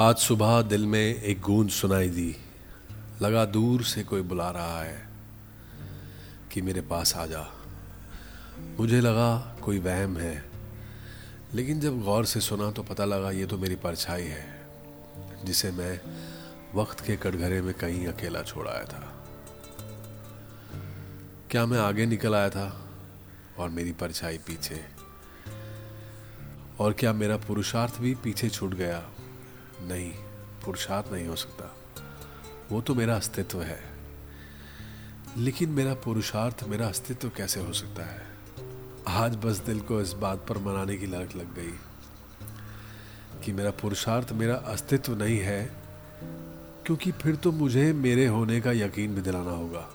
आज सुबह दिल में एक गूंज सुनाई दी। लगा दूर से कोई बुला रहा है कि मेरे पास आ जा। मुझे लगा कोई वहम है, लेकिन जब गौर से सुना तो पता लगा ये तो मेरी परछाई है, जिसे मैं वक्त के कटघरे में कहीं अकेला छोड़ आया था। क्या मैं आगे निकल आया था और मेरी परछाई पीछे? और क्या मेरा पुरुषार्थ भी पीछे छूट गया? नहीं, पुरुषार्थ नहीं हो सकता। वो तो मेरा अस्तित्व है। लेकिन मेरा पुरुषार्थ, मेरा अस्तित्व कैसे हो सकता है? आज बस दिल को इस बात पर मनाने की लड़क लग गई कि मेरा पुरुषार्थ, मेरा अस्तित्व नहीं है, क्योंकि फिर तो मुझे मेरे होने का यकीन भी दिलाना होगा।